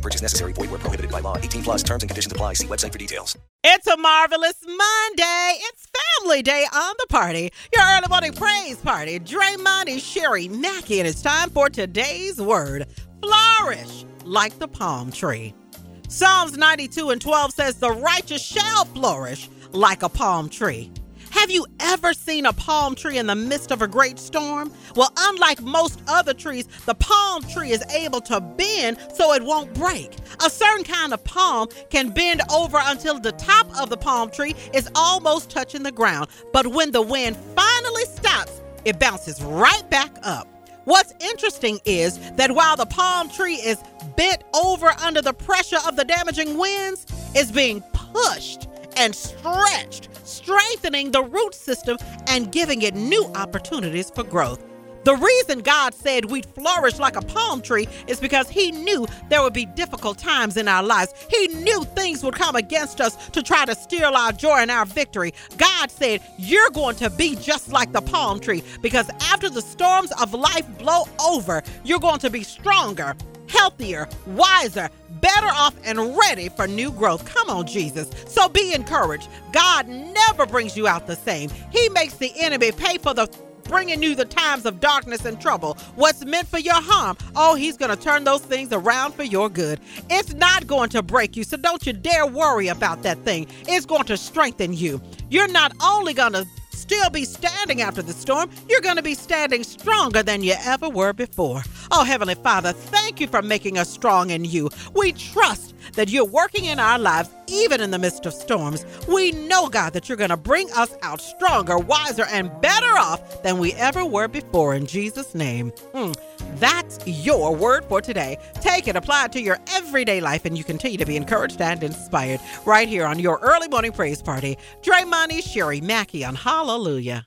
No purchase necessary. Void where prohibited by law. 18 plus terms and conditions apply. See website for details. It's a marvelous Monday. It's family day on the party. Your early morning praise party. Draymond is Sherry Mackey, and it's time for today's word. Flourish like the palm tree. Psalms 92 and 12 says, The righteous shall flourish like a palm tree. Have you ever seen a palm tree in the midst of a great storm? Well, unlike most other trees, the palm tree is able to bend so it won't break. A certain kind of palm can bend over until the top of the palm tree is almost touching the ground. But when the wind finally stops, it bounces right back up. What's interesting is that while the palm tree is bent over under the pressure of the damaging winds, it's being pushed and stretched, strengthening the root system and giving it new opportunities for growth. The reason God said we'd flourish like a palm tree is because He knew there would be difficult times in our lives. He knew things would come against us to try to steal our joy and our victory. God said, You're going to be just like the palm tree because after the storms of life blow over, you're going to be stronger, healthier, wiser, better off, and ready for new growth. Come on, Jesus. So be encouraged. God never brings you out the same, He makes the enemy pay for the bringing you the times of darkness and trouble. What's meant for your harm, oh, he's going to turn those things around for your good. It's not going to break you, so don't you dare worry about that thing. It's going to strengthen you. You're not only going to still be standing after the storm, you're going to be standing stronger than you ever were before. Oh, Heavenly Father, thank you for making us strong in you. We trust that you're working in our lives even in the midst of storms. We know, God, that you're going to bring us out stronger, wiser, and better off than we ever were before in Jesus' name. Mm, that's your word for today. Take it, apply it to your everyday life, and you continue to be encouraged and inspired right here on your early morning praise party. Draymond Sherry Mackey on Hallelujah.